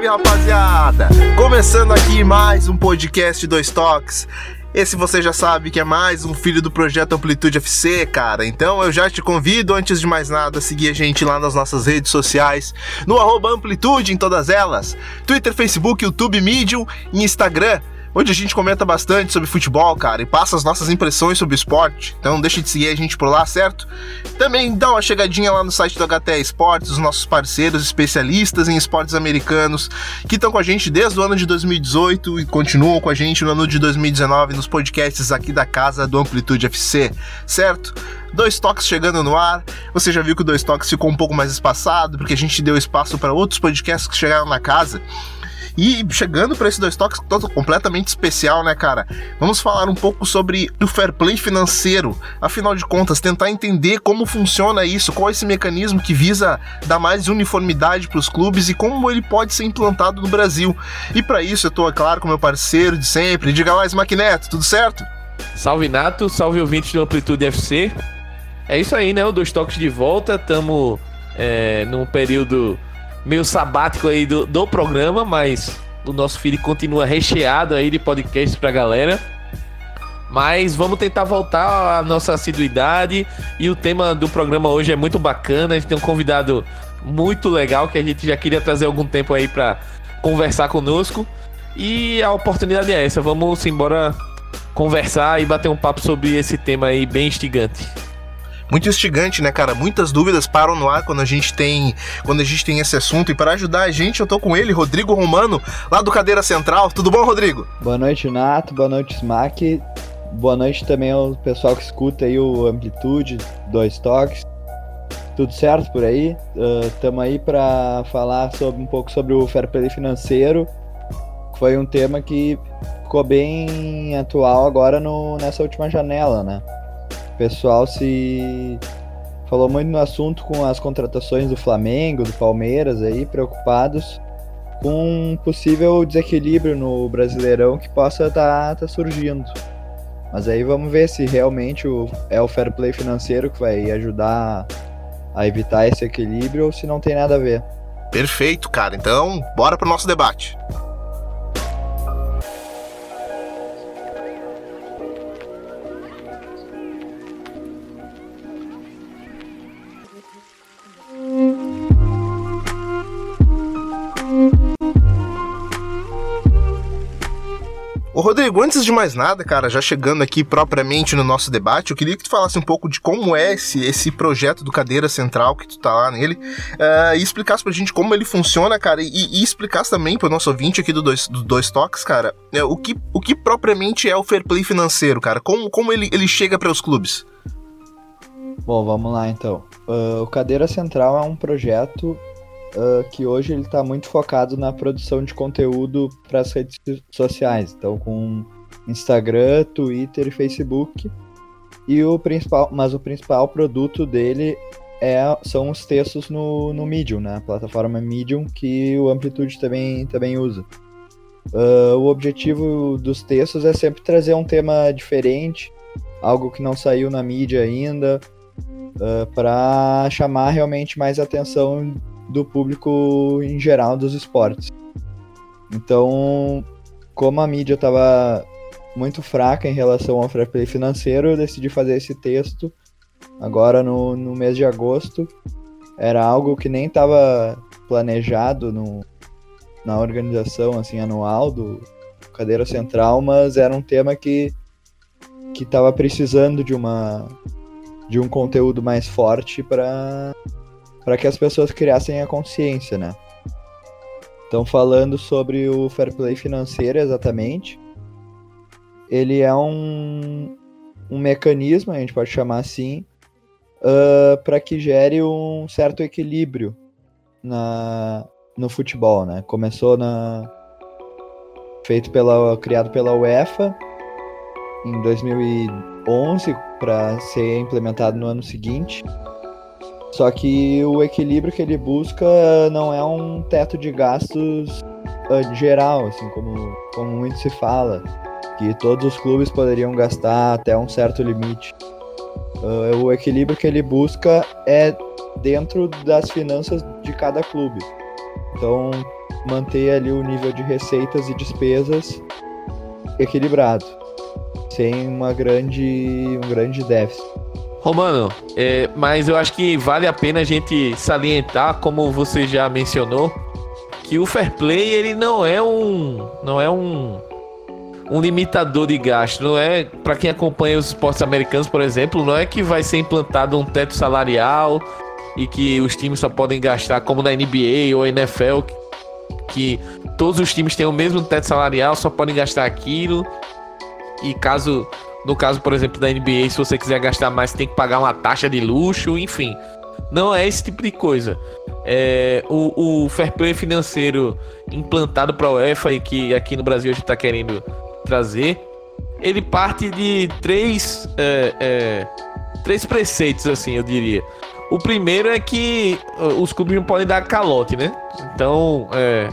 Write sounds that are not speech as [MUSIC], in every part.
salve rapaziada! Começando aqui mais um podcast Dois Toques. Esse você já sabe que é mais um filho do projeto Amplitude FC, cara. Então eu já te convido, antes de mais nada, a seguir a gente lá nas nossas redes sociais, no Amplitude em todas elas: Twitter, Facebook, YouTube, Medium e Instagram onde a gente comenta bastante sobre futebol, cara, e passa as nossas impressões sobre esporte. Então não deixe de seguir a gente por lá, certo? Também dá uma chegadinha lá no site do HT Esportes, os nossos parceiros especialistas em esportes americanos, que estão com a gente desde o ano de 2018 e continuam com a gente no ano de 2019 nos podcasts aqui da casa do Amplitude FC, certo? Dois toques chegando no ar. Você já viu que o Dois Toques ficou um pouco mais espaçado, porque a gente deu espaço para outros podcasts que chegaram na casa. E chegando para esse dois toques todo completamente especial, né, cara? Vamos falar um pouco sobre o fair play financeiro. Afinal de contas, tentar entender como funciona isso, qual é esse mecanismo que visa dar mais uniformidade para os clubes e como ele pode ser implantado no Brasil. E para isso eu tô, é claro, com meu parceiro de sempre. Diga lá, Smackneto, tudo certo? Salve Nato, salve ouvintes do Amplitude FC. É isso aí, né? O Dois Toques de volta. Estamos é, num período meio sabático aí do, do programa, mas o nosso feed continua recheado aí de podcasts pra galera. Mas vamos tentar voltar à nossa assiduidade. E o tema do programa hoje é muito bacana. A gente tem um convidado muito legal que a gente já queria trazer algum tempo aí para conversar conosco. E a oportunidade é essa. Vamos embora conversar e bater um papo sobre esse tema aí bem instigante muito instigante, né, cara? Muitas dúvidas param no ar quando a gente tem, quando a gente tem esse assunto. E para ajudar a gente, eu tô com ele, Rodrigo Romano, lá do Cadeira Central. Tudo bom, Rodrigo? Boa noite, Nato. Boa noite, Smack. Boa noite também ao pessoal que escuta aí o Amplitude, dois toques. Tudo certo por aí? Estamos uh, aí para falar sobre um pouco sobre o fair play financeiro. Foi um tema que ficou bem atual agora no, nessa última janela, né? Pessoal se falou muito no assunto com as contratações do Flamengo, do Palmeiras aí, preocupados com um possível desequilíbrio no Brasileirão que possa estar tá, tá surgindo. Mas aí vamos ver se realmente o, é o fair play financeiro que vai ajudar a evitar esse equilíbrio ou se não tem nada a ver. Perfeito, cara. Então, bora pro nosso debate. Ô Rodrigo, antes de mais nada, cara, já chegando aqui propriamente no nosso debate, eu queria que tu falasse um pouco de como é esse, esse projeto do Cadeira Central, que tu tá lá nele, uh, e explicasse pra gente como ele funciona, cara, e, e explicasse também pro nosso ouvinte aqui do Dois, do dois Toques, cara, uh, o, que, o que propriamente é o fair play financeiro, cara, como, como ele, ele chega para os clubes. Bom, vamos lá então. Uh, o Cadeira Central é um projeto uh, que hoje ele está muito focado na produção de conteúdo para as redes sociais, então com Instagram, Twitter e Facebook. E o principal, mas o principal produto dele é, são os textos no, no Medium, né? A plataforma Medium que o Amplitude também, também usa. Uh, o objetivo dos textos é sempre trazer um tema diferente, algo que não saiu na mídia ainda, uh, para chamar realmente mais atenção do público em geral dos esportes. Então, como a mídia estava muito fraca em relação ao fair play financeiro, eu decidi fazer esse texto agora no, no mês de agosto. Era algo que nem estava planejado no, na organização assim anual do Cadeira Central, mas era um tema que que estava precisando de uma de um conteúdo mais forte para para que as pessoas criassem a consciência, né? Então, falando sobre o fair play financeiro exatamente, ele é um, um mecanismo, a gente pode chamar assim, uh, para que gere um certo equilíbrio na, no futebol, né? Começou na feito pela criado pela UEFA em 2011 para ser implementado no ano seguinte. Só que o equilíbrio que ele busca não é um teto de gastos uh, geral, assim, como, como muito se fala, que todos os clubes poderiam gastar até um certo limite. Uh, o equilíbrio que ele busca é dentro das finanças de cada clube. Então, manter ali o nível de receitas e despesas equilibrado, sem uma grande, um grande déficit. Romano, é, mas eu acho que vale a pena a gente salientar, como você já mencionou, que o fair play ele não é um, não é um, um limitador de gasto. Não é para quem acompanha os esportes americanos, por exemplo, não é que vai ser implantado um teto salarial e que os times só podem gastar como na NBA ou NFL, que todos os times têm o mesmo teto salarial, só podem gastar aquilo. E caso no caso, por exemplo, da NBA, se você quiser gastar mais, tem que pagar uma taxa de luxo, enfim. Não é esse tipo de coisa. É, o, o fair play financeiro implantado para a UEFA e que aqui no Brasil a gente está querendo trazer, ele parte de três, é, é, três preceitos, assim, eu diria. O primeiro é que os clubes não podem dar calote, né? Então, é,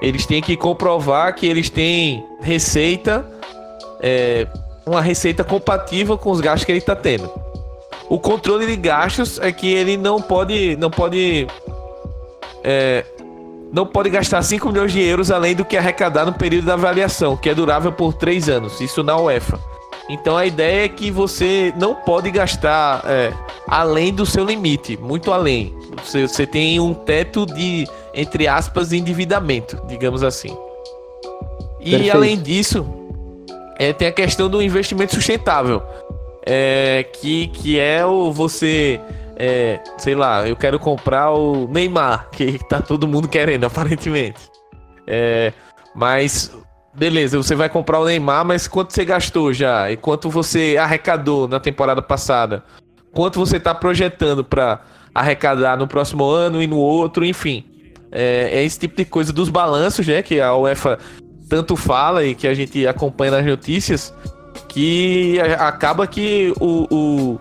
eles têm que comprovar que eles têm receita é, uma receita compatível com os gastos que ele está tendo. O controle de gastos é que ele não pode, não pode, é, não pode gastar 5 milhões de euros além do que arrecadar no período da avaliação, que é durável por 3 anos. Isso na UEFA. Então a ideia é que você não pode gastar é, além do seu limite, muito além. Você, você tem um teto de, entre aspas, endividamento, digamos assim. E Perfeito. além disso, é, tem a questão do investimento sustentável. É, que, que é o você. É, sei lá, eu quero comprar o Neymar, [LAUGHS] que tá todo mundo querendo, aparentemente. É, mas, beleza, você vai comprar o Neymar, mas quanto você gastou já? E quanto você arrecadou na temporada passada? Quanto você tá projetando para arrecadar no próximo ano e no outro, enfim. É, é, esse tipo de coisa dos balanços, né? Que a UEFA tanto fala e que a gente acompanha nas notícias, que acaba que o, o,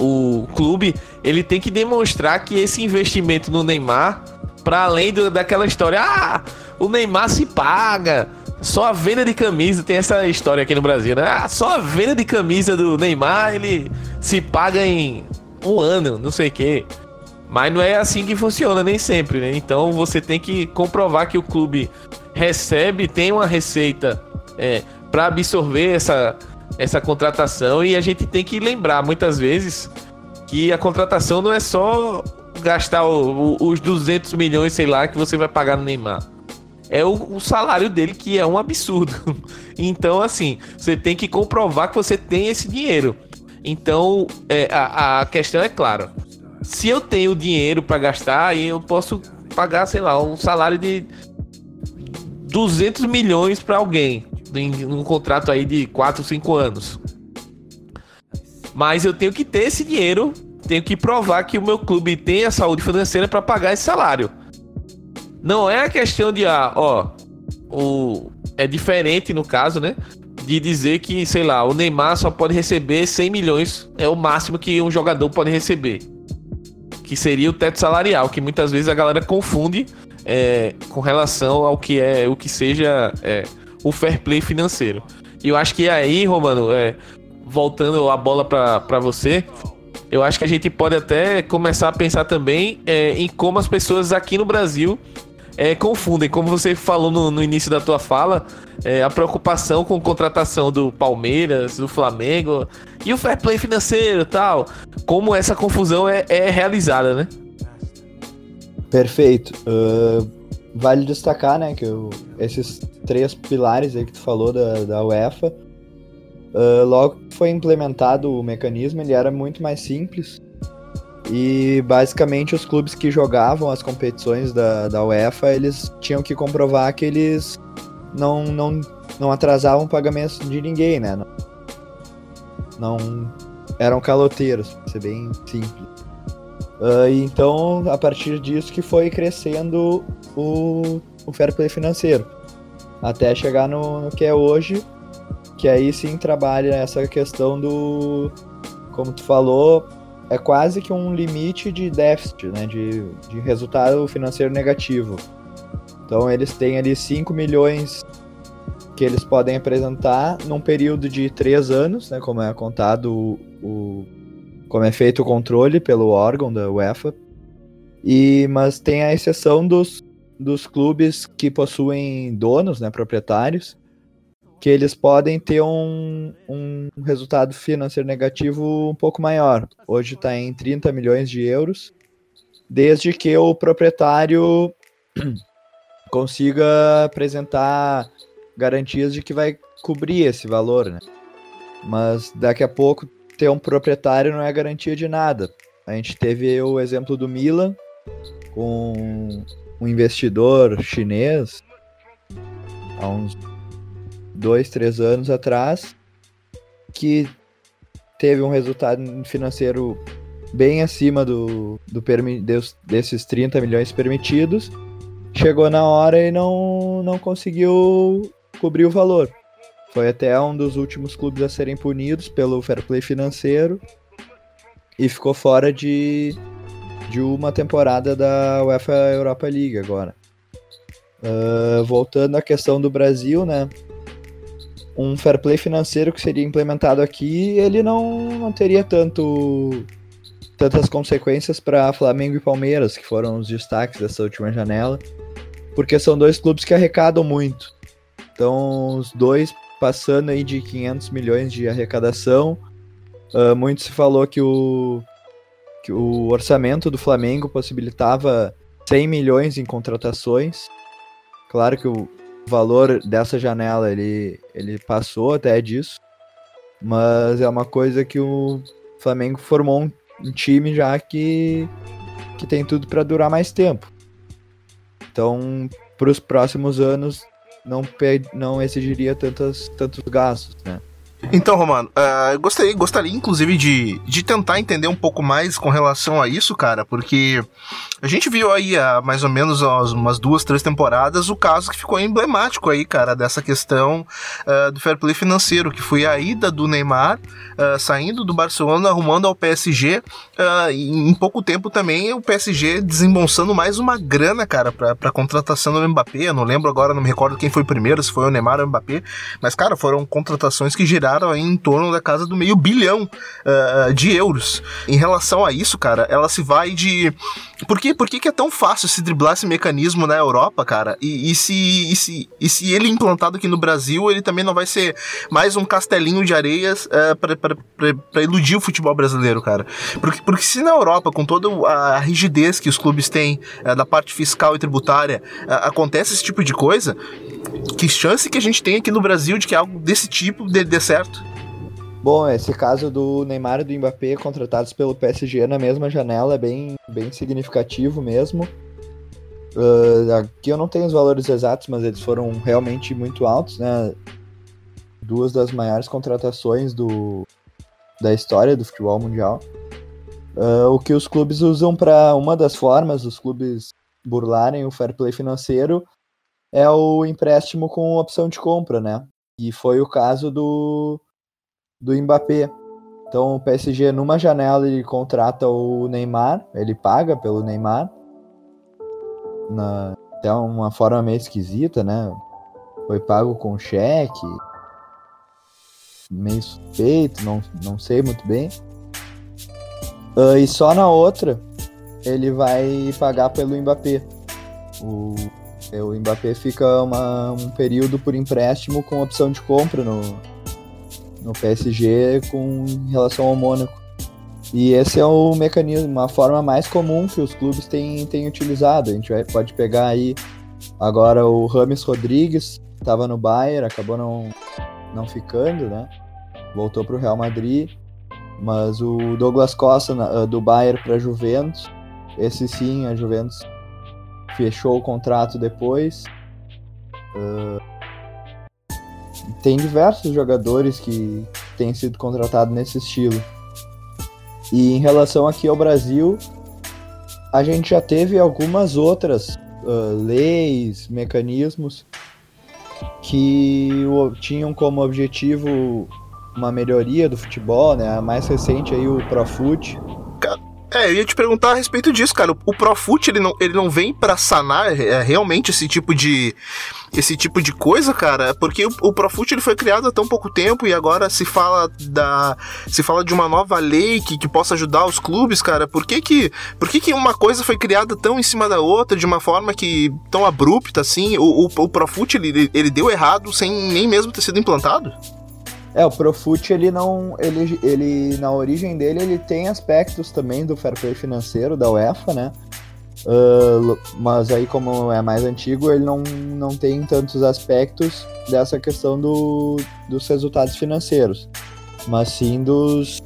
o clube ele tem que demonstrar que esse investimento no Neymar, para além do, daquela história, ah, o Neymar se paga, só a venda de camisa, tem essa história aqui no Brasil, né? Ah, só a venda de camisa do Neymar, ele se paga em um ano, não sei o quê. Mas não é assim que funciona nem sempre, né? Então você tem que comprovar que o clube recebe, tem uma receita é, para absorver essa, essa contratação e a gente tem que lembrar muitas vezes que a contratação não é só gastar o, o, os 200 milhões, sei lá, que você vai pagar no Neymar. É o, o salário dele que é um absurdo. [LAUGHS] Então, assim, você tem que comprovar que você tem esse dinheiro. Então, é, a, a questão é clara. Se eu tenho dinheiro para gastar, eu posso pagar, sei lá, um salário de 200 milhões para alguém em um contrato aí de 4, 5 anos. Mas eu tenho que ter esse dinheiro, tenho que provar que o meu clube tem a saúde financeira para pagar esse salário. Não é a questão de, ah, ó, o é diferente no caso, né? De dizer que, sei lá, o Neymar só pode receber 100 milhões, é o máximo que um jogador pode receber. Que seria o teto salarial, que muitas vezes a galera confunde é, com relação ao que é o que seja é, o fair play financeiro. E eu acho que aí, Romano, é, voltando a bola para você, eu acho que a gente pode até começar a pensar também é, em como as pessoas aqui no Brasil é, confundem, como você falou no, no início da tua fala, é, a preocupação com contratação do Palmeiras, do Flamengo e o fair play financeiro tal. Como essa confusão é, é realizada, né? Perfeito. Uh, vale destacar, né, que eu, esses três pilares aí que tu falou da, da UEFA, uh, logo que foi implementado o mecanismo, ele era muito mais simples. E basicamente os clubes que jogavam as competições da, da UEFA, eles tinham que comprovar que eles não, não, não atrasavam pagamentos de ninguém, né? Não, não eram caloteiros, pra ser bem simples. Uh, então, a partir disso que foi crescendo o, o fair play financeiro. Até chegar no, no que é hoje, que aí sim trabalha essa questão do, como tu falou, é quase que um limite de déficit, né, de, de resultado financeiro negativo. Então eles têm ali 5 milhões que eles podem apresentar num período de 3 anos, né, como é contado o, o como é feito o controle pelo órgão da UEFA. E mas tem a exceção dos dos clubes que possuem donos, né, proprietários, que eles podem ter um, um resultado financeiro negativo um pouco maior. Hoje está em 30 milhões de euros, desde que o proprietário [CLEARS THROAT] consiga apresentar garantias de que vai cobrir esse valor, né? Mas daqui a pouco ter um proprietário não é garantia de nada. A gente teve o exemplo do Milan com um investidor chinês há uns dois, três anos atrás que teve um resultado financeiro bem acima do, do desses 30 milhões permitidos. Chegou na hora e não, não conseguiu cobrir o valor. Foi até um dos últimos clubes a serem punidos pelo fair play financeiro e ficou fora de, de uma temporada da UEFA Europa League agora. Uh, voltando à questão do Brasil, né? Um fair play financeiro que seria implementado aqui, ele não, não teria tanto tantas consequências para Flamengo e Palmeiras, que foram os destaques dessa última janela, porque são dois clubes que arrecadam muito. Então, os dois passando aí de 500 milhões de arrecadação. Uh, muito se falou que o, que o orçamento do Flamengo possibilitava 100 milhões em contratações. Claro que o valor dessa janela ele, ele passou até disso, mas é uma coisa que o Flamengo formou um, um time já que, que tem tudo para durar mais tempo. Então, para os próximos anos, não, não exigiria tantas, tantos gastos, né? Então, Romano, uh, eu gostaria, gostaria inclusive de, de tentar entender um pouco mais com relação a isso, cara, porque a gente viu aí há mais ou menos umas duas, três temporadas o caso que ficou emblemático aí, cara, dessa questão uh, do fair play financeiro, que foi a ida do Neymar uh, saindo do Barcelona, arrumando ao PSG, em pouco tempo também o PSG desembolsando mais uma grana, cara, pra, pra contratação do Mbappé. Eu não lembro agora, não me recordo quem foi primeiro, se foi o Neymar ou o Mbappé, mas, cara, foram contratações que giraram aí em torno da casa do meio bilhão uh, de euros. Em relação a isso, cara, ela se vai de. Por, quê? Por que, que é tão fácil se driblar esse mecanismo na Europa, cara? E, e, se, e, se, e se ele implantado aqui no Brasil, ele também não vai ser mais um castelinho de areias uh, para iludir o futebol brasileiro, cara? Porque, porque se na Europa, com toda a rigidez que os clubes têm uh, da parte fiscal e tributária, uh, acontece esse tipo de coisa, que chance que a gente tem aqui no Brasil de que algo desse tipo dê, dê certo? Bom, esse caso do Neymar e do Mbappé contratados pelo PSG na mesma janela é bem, bem significativo mesmo. Uh, aqui eu não tenho os valores exatos, mas eles foram realmente muito altos, né? Duas das maiores contratações do, da história do futebol mundial. Uh, o que os clubes usam para uma das formas os clubes burlarem o fair play financeiro é o empréstimo com opção de compra, né? E foi o caso do, do Mbappé. Então o PSG numa janela ele contrata o Neymar, ele paga pelo Neymar. Na, até uma forma meio esquisita, né? Foi pago com cheque. Meio suspeito, não, não sei muito bem. Uh, e só na outra ele vai pagar pelo Mbappé. O, o Mbappé fica uma, um período por empréstimo com opção de compra no, no PSG com relação ao Mônaco. E esse é o mecanismo, uma forma mais comum que os clubes têm, têm utilizado. A gente vai, pode pegar aí agora o Rames Rodrigues, estava no Bayern, acabou não, não ficando, né? Voltou para o Real Madrid. Mas o Douglas Costa do Bayern para Juventus, esse sim, a Juventus fechou o contrato depois. Uh, tem diversos jogadores que têm sido contratados nesse estilo. E em relação aqui ao Brasil, a gente já teve algumas outras uh, leis, mecanismos que tinham como objetivo uma melhoria do futebol, né? A mais recente aí o Profut, é, eu ia te perguntar a respeito disso, cara. O Profut, ele não, ele não vem para sanar é, realmente esse tipo de, esse tipo de coisa, cara? Porque o, o Profut ele foi criado há tão pouco tempo e agora se fala da se fala de uma nova lei que, que possa ajudar os clubes, cara. Por que que, por que que uma coisa foi criada tão em cima da outra de uma forma que tão abrupta assim? O, o, o Profut ele, ele deu errado sem nem mesmo ter sido implantado? É, o Profut, ele não. Ele, ele, na origem dele, ele tem aspectos também do fair play financeiro da UEFA, né? Uh, mas aí, como é mais antigo, ele não, não tem tantos aspectos dessa questão do, dos resultados financeiros, mas sim dos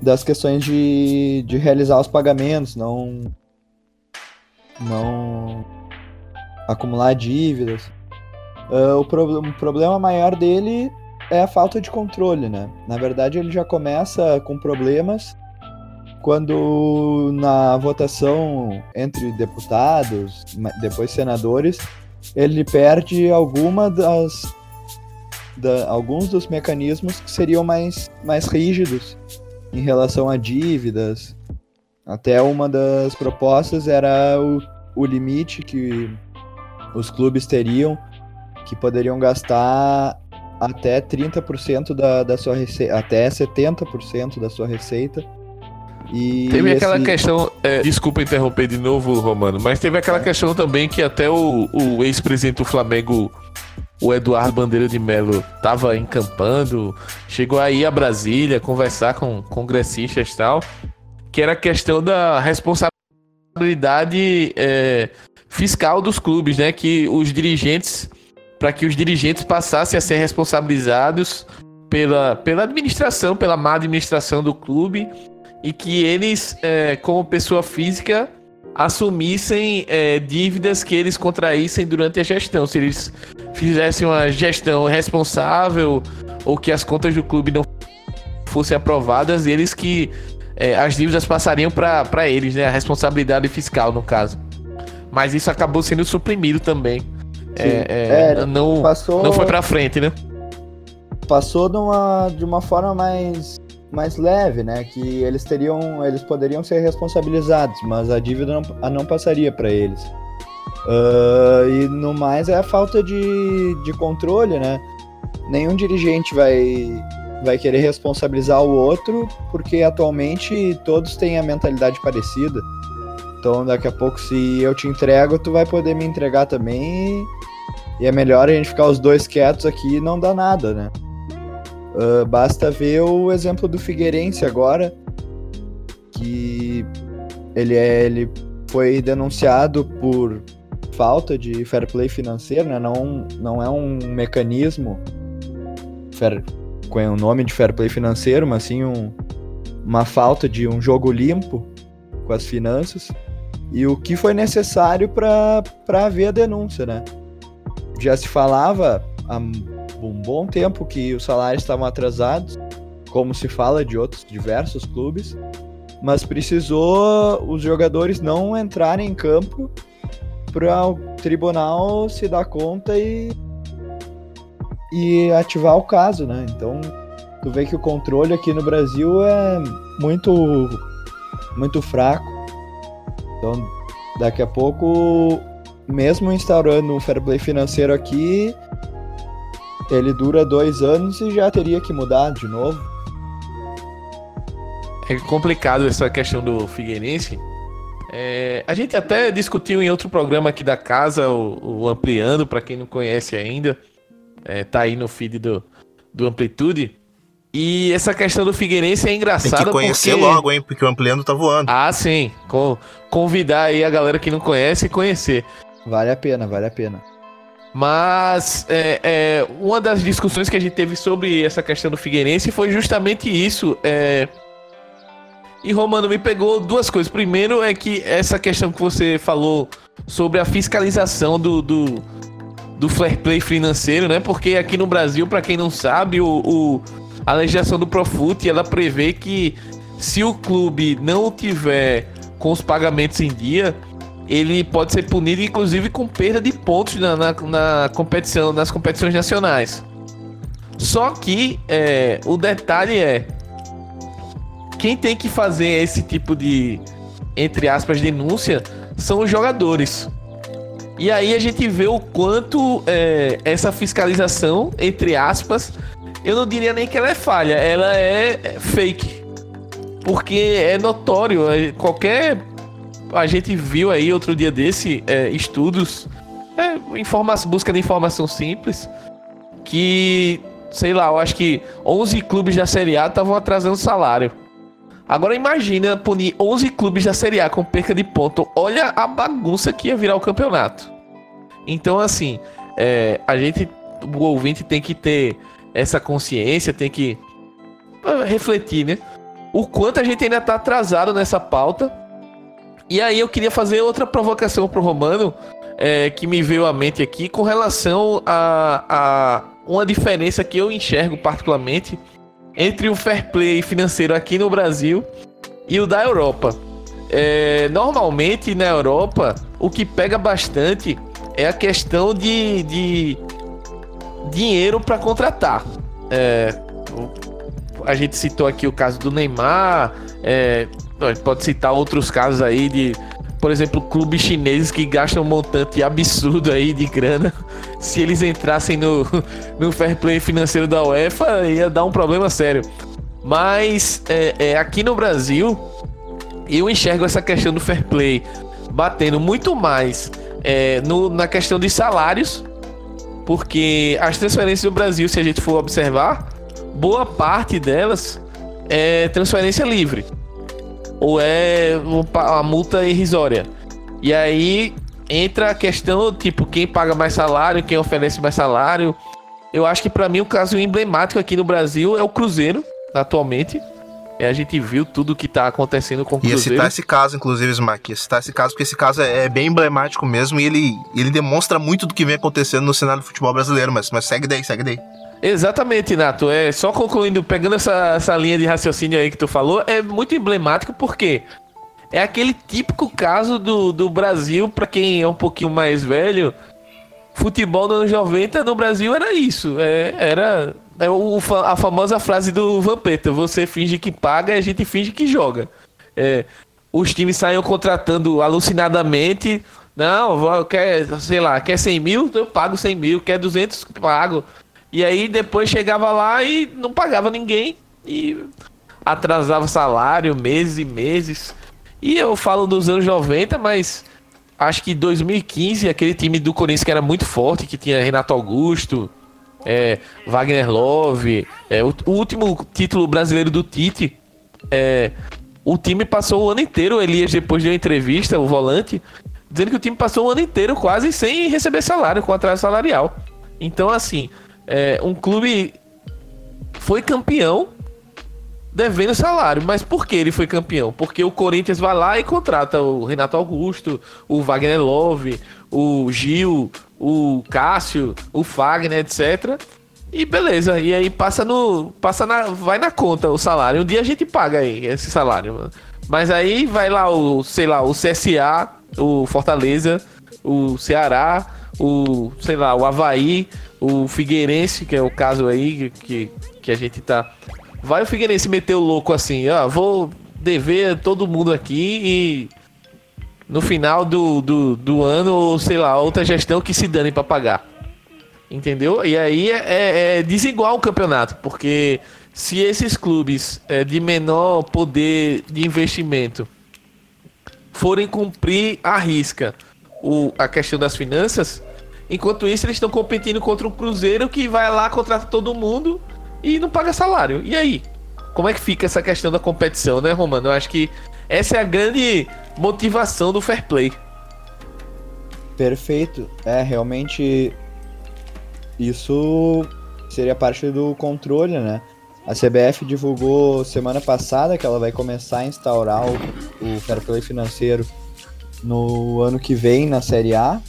das questões de, de realizar os pagamentos, não não acumular dívidas. Uh, o, pro, o problema maior dele é a falta de controle, né? Na verdade, ele já começa com problemas quando na votação entre deputados, depois senadores, ele perde alguma das da, alguns dos mecanismos que seriam mais, mais rígidos em relação a dívidas. Até uma das propostas era o, o limite que os clubes teriam, que poderiam gastar até 30% da, da sua receita, até 70% da sua receita. E teve esse... aquela questão, é, desculpa interromper de novo, Romano, mas teve aquela é. questão também que até o, o ex-presidente do Flamengo, o Eduardo Bandeira de Mello, estava encampando, chegou aí a Brasília conversar com congressistas e tal, que era a questão da responsabilidade é, fiscal dos clubes, né? Que os dirigentes para que os dirigentes passassem a ser responsabilizados pela, pela administração, pela má administração do clube e que eles, é, como pessoa física, assumissem é, dívidas que eles contraíssem durante a gestão. Se eles fizessem uma gestão responsável ou que as contas do clube não fossem aprovadas, eles que é, as dívidas passariam para eles, né? A responsabilidade fiscal, no caso. Mas isso acabou sendo suprimido também é, é, é, não, passou, não foi pra frente, né? Passou de uma, de uma forma mais, mais leve, né? Que eles teriam, eles poderiam ser responsabilizados, mas a dívida não, não passaria para eles. Uh, e no mais é a falta de, de controle, né? Nenhum dirigente vai, vai querer responsabilizar o outro, porque atualmente todos têm a mentalidade parecida. Então daqui a pouco, se eu te entrego, tu vai poder me entregar também. E é melhor a gente ficar os dois quietos aqui e não dá nada, né? Uh, basta ver o exemplo do Figueirense agora, que ele, é, ele foi denunciado por falta de fair play financeiro, né? Não, não é um mecanismo fair, com o nome de fair play financeiro, mas sim um, uma falta de um jogo limpo com as finanças e o que foi necessário para haver a denúncia, né? Já se falava há um bom tempo que os salários estavam atrasados, como se fala de outros diversos clubes, mas precisou os jogadores não entrarem em campo para o tribunal se dar conta e, e ativar o caso, né? Então, tu vê que o controle aqui no Brasil é muito muito fraco então, daqui a pouco, mesmo instaurando um fair play financeiro aqui, ele dura dois anos e já teria que mudar de novo. É complicado essa questão do Figueirense. É, a gente até discutiu em outro programa aqui da casa, o, o Ampliando, para quem não conhece ainda. É, tá aí no feed do, do Amplitude. E essa questão do Figueirense é engraçada Tem que conhecer porque... logo, hein? Porque o Ampliando tá voando. Ah, sim. Com... Convidar aí a galera que não conhece e conhecer. Vale a pena, vale a pena. Mas é, é, uma das discussões que a gente teve sobre essa questão do Figueirense foi justamente isso. É... E Romano me pegou duas coisas. Primeiro é que essa questão que você falou sobre a fiscalização do, do, do fair play financeiro, né? Porque aqui no Brasil, para quem não sabe, o, o a legislação do Profut ela prevê que se o clube não tiver com os pagamentos em dia, ele pode ser punido, inclusive, com perda de pontos na, na, na competição, nas competições nacionais. Só que é, o detalhe é quem tem que fazer esse tipo de, entre aspas, denúncia são os jogadores. E aí a gente vê o quanto é, essa fiscalização, entre aspas, eu não diria nem que ela é falha, ela é, é fake. Porque é notório, é, qualquer. A gente viu aí outro dia desse é, estudos, é, busca de informação simples, que, sei lá, eu acho que 11 clubes da Série A estavam atrasando salário. Agora imagina punir 11 clubes da Série A com perca de ponto. Olha a bagunça que ia virar o campeonato. Então, assim, é, a gente, o ouvinte tem que ter essa consciência, tem que refletir, né? O quanto a gente ainda tá atrasado nessa pauta. E aí eu queria fazer outra provocação pro Romano, é, que me veio à mente aqui, com relação a, a uma diferença que eu enxergo particularmente entre o fair play financeiro aqui no Brasil e o da Europa. É, normalmente na Europa, o que pega bastante é a questão de, de dinheiro para contratar. É, a gente citou aqui o caso do Neymar, é, pode citar outros casos aí de, por exemplo, clubes chineses que gastam um montante absurdo aí de grana [LAUGHS] se eles entrassem no, [LAUGHS] no fair play financeiro da UEFA, ia dar um problema sério. Mas é, é, aqui no Brasil, eu enxergo essa questão do fair play batendo muito mais é, no, na questão de salários, porque as transferências do Brasil, se a gente for observar, boa parte delas é transferência livre ou é a multa irrisória. E aí entra a questão, tipo, quem paga mais salário, quem oferece mais salário. Eu acho que para mim o caso emblemático aqui no Brasil é o Cruzeiro, atualmente. É, a gente viu tudo que tá acontecendo com o Cruzeiro. Ia citar esse caso, inclusive, Smack. Ia citar esse caso, porque esse caso é, é bem emblemático mesmo e ele, ele demonstra muito do que vem acontecendo no cenário do futebol brasileiro. Mas, mas segue daí, segue daí. Exatamente, Nato. É, só concluindo, pegando essa, essa linha de raciocínio aí que tu falou, é muito emblemático porque é aquele típico caso do, do Brasil, para quem é um pouquinho mais velho, futebol dos anos 90 no Brasil era isso. É, era é o, a famosa frase do Vampeta: você finge que paga e a gente finge que joga. É, os times saíam contratando alucinadamente. Não, quer, sei lá, quer 100 mil? Eu pago 100 mil. Quer 200? Pago. E aí depois chegava lá e não pagava ninguém. E atrasava salário meses e meses. E eu falo dos anos 90, mas acho que 2015, aquele time do Corinthians que era muito forte, que tinha Renato Augusto, é, Wagner Love, é, o, o, último título brasileiro do Tite, é, o time passou o ano inteiro, Elias depois deu entrevista, o volante, dizendo que o time passou o ano inteiro quase sem receber salário, com atraso salarial. Então, assim, é, um clube foi campeão devendo salário. Mas por que ele foi campeão? Porque o Corinthians vai lá e contrata o Renato Augusto, o Wagner Love, o Gil, o Cássio, o Fagner, etc. E beleza, e aí passa no. Passa na. Vai na conta o salário. Um dia a gente paga aí esse salário. Mas aí vai lá o, sei lá, o CSA, o Fortaleza, o Ceará, o, sei lá, o Havaí, o Figueirense, que é o caso aí que, que a gente tá Vai o Figueirense meter o louco assim, ó, vou dever todo mundo aqui e no final do, do, do ano, ou sei lá, outra gestão que se dane para pagar. Entendeu? E aí é, é, é, desigual o campeonato, porque se esses clubes é, de menor poder de investimento forem cumprir a risca o, a questão das finanças, enquanto isso eles estão competindo contra o Cruzeiro que vai lá, contrata todo mundo e não paga salário. E aí? Como é que fica essa questão da competição, né, Romano? Eu acho que essa é a grande motivação do fair play. Perfeito. É, realmente isso seria parte do controle, né? A CBF divulgou semana passada que ela vai começar a instaurar o, o fair play financeiro no ano que vem na Série A,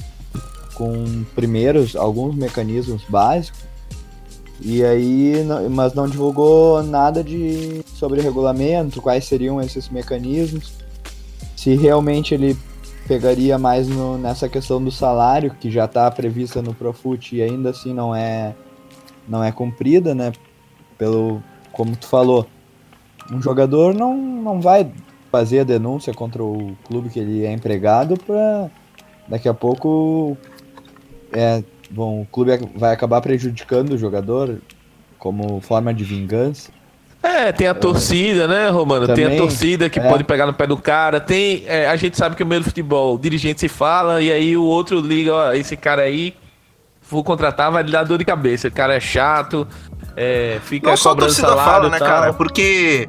com primeiros alguns mecanismos básicos. E aí, mas não divulgou nada de sobre regulamento, quais seriam esses mecanismos, se realmente ele pegaria mais no, nessa questão do salário que já está prevista no Profut e ainda assim não é não é cumprida, né? Pelo como tu falou, um jogador não, não vai fazer a denúncia contra o clube que ele é empregado para daqui a pouco é, bom, o clube vai acabar prejudicando o jogador como forma de vingança. É, tem a torcida, né, Romano? Também, tem a torcida que é. pode pegar no pé do cara. Tem, é, a gente sabe que o meio do futebol, o dirigente se fala e aí o outro liga, ó, esse cara aí, vou contratar, vai lhe dar dor de cabeça. O cara é chato, é, fica Não só a torcida fala, né, cara? Porque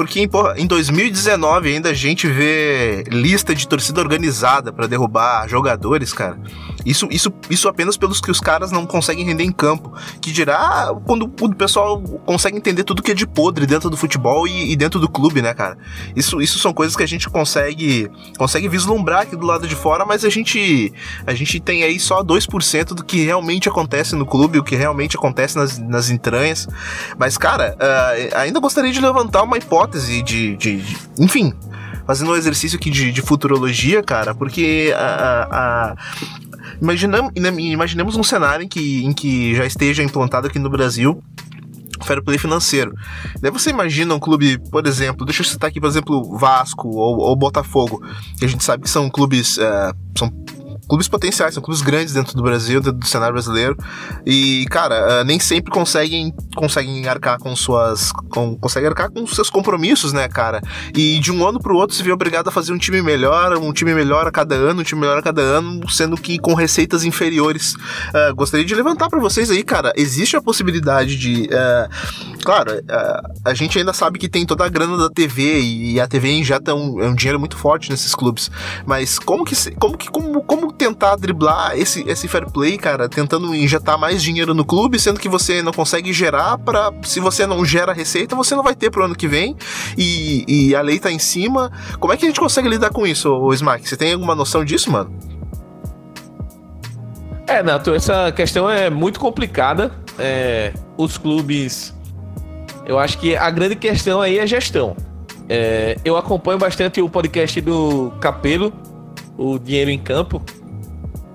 porque em 2019 ainda a gente vê lista de torcida organizada para derrubar jogadores, cara. Isso, isso, isso apenas pelos que os caras não conseguem render em campo. Que dirá quando o pessoal consegue entender tudo que é de podre dentro do futebol e, e, dentro do clube, né, cara? Isso, isso são coisas que a gente consegue consegue vislumbrar aqui do lado de fora, mas a gente a gente tem aí só 2% do que realmente acontece no clube, o que realmente acontece nas, nas entranhas. Mas, cara, uh, ainda gostaria de levantar uma hipótese hipótese de, de, de enfim, fazendo um exercício aqui de, de futurologia, cara, porque a, a, imaginemos um cenário em que, em que já esteja implantado aqui no Brasil fair play financeiro. Daí você imagina um clube, por exemplo, deixa eu citar aqui, por exemplo, Vasco ou, ou Botafogo, que a gente sabe que são clubes, uh, são clubes potenciais, são clubes grandes dentro do Brasil, dentro do cenário brasileiro. E, cara, uh, nem sempre conseguem, conseguem arcar com suas. Com, conseguem arcar com seus compromissos, né, cara? E de um ano pro outro se vê obrigado a fazer um time melhor, um time melhor a cada ano, um time melhor a cada ano, sendo que com receitas inferiores. Uh, gostaria de levantar para vocês aí, cara. Existe a possibilidade de. Uh, claro, a gente ainda sabe que tem toda a grana da TV e a TV injeta um, é um dinheiro muito forte nesses clubes. Mas como que. Como que. Como, como tentar driblar esse, esse fair play, cara, tentando injetar mais dinheiro no clube, sendo que você não consegue gerar para se você não gera receita, você não vai ter pro ano que vem e, e a lei tá em cima. Como é que a gente consegue lidar com isso, o Smack? Você tem alguma noção disso, mano? É, Nato, essa questão é muito complicada. É, os clubes. Eu acho que a grande questão aí é gestão. É, eu acompanho bastante o podcast do Capelo, o Dinheiro em Campo,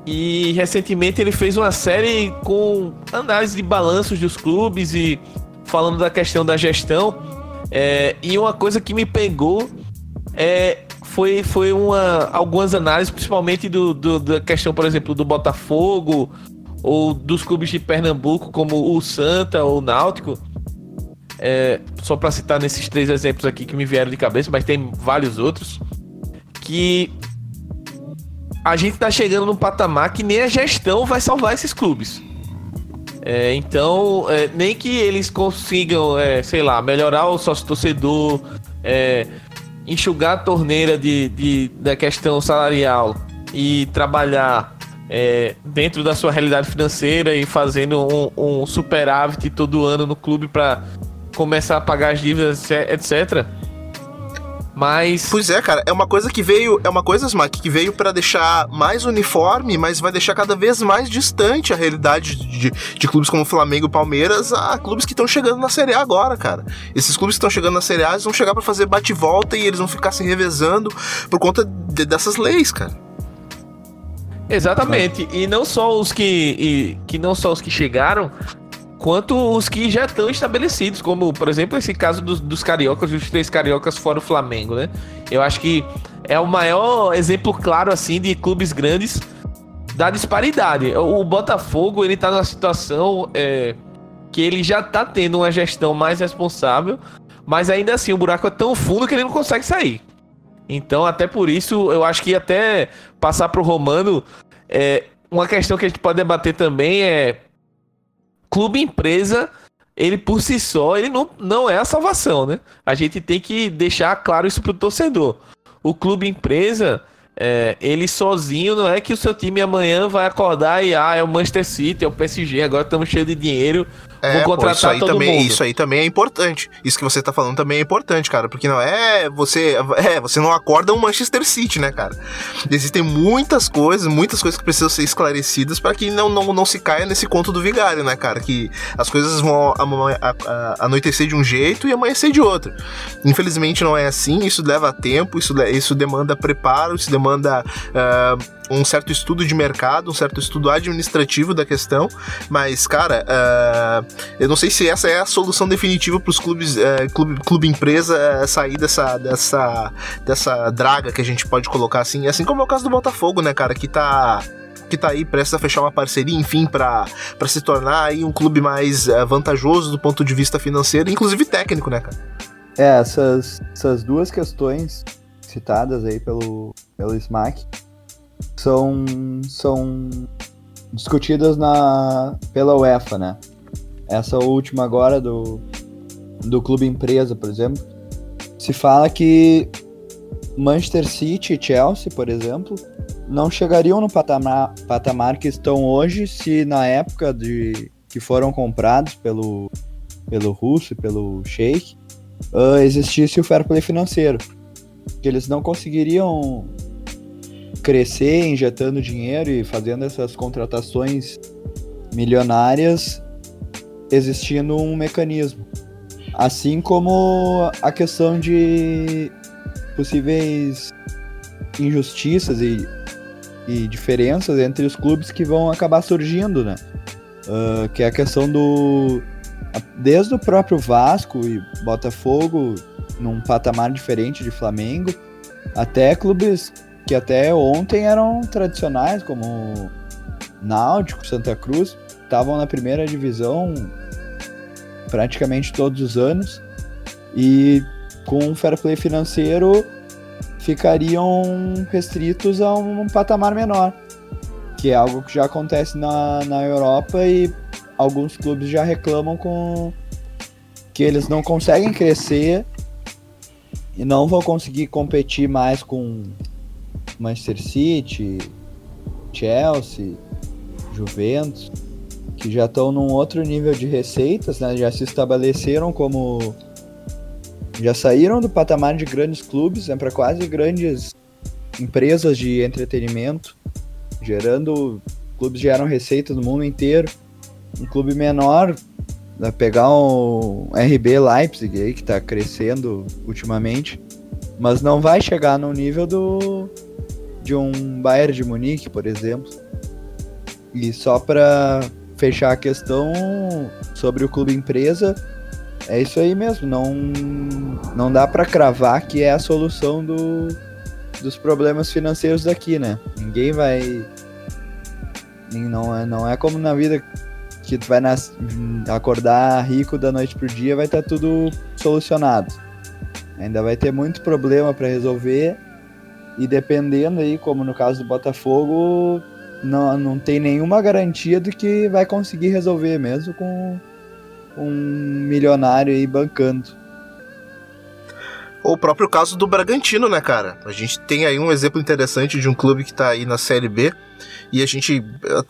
e recentemente ele fez uma série com análise de balanços dos clubes e falando da questão da gestão. É, e uma coisa que me pegou é, foi, foi uma, algumas análises, principalmente do, do, da questão, por exemplo, do Botafogo ou dos clubes de Pernambuco, como o Santa ou o Náutico. É, só para citar nesses três exemplos aqui que me vieram de cabeça, mas tem vários outros. Que a gente tá chegando num patamar que nem a gestão vai salvar esses clubes. É, então, é, nem que eles consigam, é, sei lá, melhorar o sócio torcedor, é, enxugar a torneira de, de, da questão salarial e trabalhar é, dentro da sua realidade financeira e fazendo um, um superávit todo ano no clube para começar a pagar as dívidas, etc. Mas. Pois é, cara, é uma coisa que veio. É uma coisa, Smack, que veio para deixar mais uniforme, mas vai deixar cada vez mais distante a realidade de, de clubes como Flamengo e Palmeiras a clubes que estão chegando na Série A agora, cara. Esses clubes que estão chegando na Série A, eles vão chegar para fazer bate-volta e eles vão ficar se revezando por conta de, dessas leis, cara. Exatamente. E não só os que. E, que não só os que chegaram, quanto os que já estão estabelecidos, como, por exemplo, esse caso dos, dos cariocas, os três cariocas fora o Flamengo, né? Eu acho que é o maior exemplo claro, assim, de clubes grandes da disparidade. O, Botafogo, ele tá numa situação é, que ele já tá tendo uma gestão mais responsável, mas ainda assim o buraco é tão fundo que ele não consegue sair. Então, até por isso, eu acho que até passar pro Romano, é, uma questão que a gente pode debater também é clube empresa, ele por si só, ele não, não é a salvação, né? A gente tem que deixar claro isso pro torcedor. O clube empresa, é, ele sozinho não é que o seu time amanhã vai acordar e ah, é o Manchester City, é o PSG, agora estamos cheios de dinheiro, é, vou contratar pô, isso aí todo também, mundo. Isso aí também é importante. Isso que você tá falando também é importante, cara, porque não é você, é, você não acorda um Manchester City, né, cara? Existem muitas coisas, muitas coisas que precisam ser esclarecidas para que não, não, não se caia nesse conto do vigário, né, cara? Que as coisas vão anoitecer de um jeito e amanhecer de outro. Infelizmente não é assim, isso leva tempo, isso, isso demanda preparo, isso demanda demanda uh, um certo estudo de mercado, um certo estudo administrativo da questão, mas, cara, uh, eu não sei se essa é a solução definitiva para os clubes, uh, clube, clube empresa uh, sair dessa, dessa, dessa draga que a gente pode colocar assim, assim como é o caso do Botafogo, né, cara, que tá que tá aí prestes a fechar uma parceria, enfim, para se tornar aí um clube mais vantajoso do ponto de vista financeiro, inclusive técnico, né, cara? É, essas, essas duas questões citadas aí pelo, pelo SMAC são, são discutidas na, pela UEFA, né? Essa última agora do, do clube empresa, por exemplo, se fala que Manchester City e Chelsea, por exemplo, não chegariam no patamar, patamar que estão hoje se na época de que foram comprados pelo, pelo russo e pelo Sheikh uh, existisse o fair play financeiro. Que eles não conseguiriam crescer injetando dinheiro e fazendo essas contratações milionárias existindo um mecanismo. Assim como a questão de possíveis injustiças e, e diferenças entre os clubes que vão acabar surgindo, né? Uh, que é a questão do. Desde o próprio Vasco e Botafogo, num patamar diferente de Flamengo, até clubes que até ontem eram tradicionais, como Náutico, Santa Cruz, estavam na primeira divisão praticamente todos os anos. E com um fair play financeiro ficariam restritos a um patamar menor, que é algo que já acontece na, na Europa e alguns clubes já reclamam com que eles não conseguem crescer e não vão conseguir competir mais com Manchester City, Chelsea, Juventus, que já estão num outro nível de receitas, né? já se estabeleceram como. Já saíram do patamar de grandes clubes né, para quase grandes empresas de entretenimento, gerando. Clubes geram receita no mundo inteiro. Um clube menor, né, pegar um RB Leipzig aí, que está crescendo ultimamente, mas não vai chegar no nível do, de um Bayern de Munique, por exemplo. E só para fechar a questão sobre o clube empresa, é isso aí mesmo, não não dá para cravar que é a solução do, dos problemas financeiros daqui, né? Ninguém vai não é, não é como na vida que tu vai nas, acordar rico da noite pro dia, vai estar tá tudo solucionado. Ainda vai ter muito problema para resolver e dependendo aí, como no caso do Botafogo, não, não tem nenhuma garantia de que vai conseguir resolver, mesmo com um milionário aí bancando. O próprio caso do Bragantino, né, cara? A gente tem aí um exemplo interessante de um clube que tá aí na Série B e a gente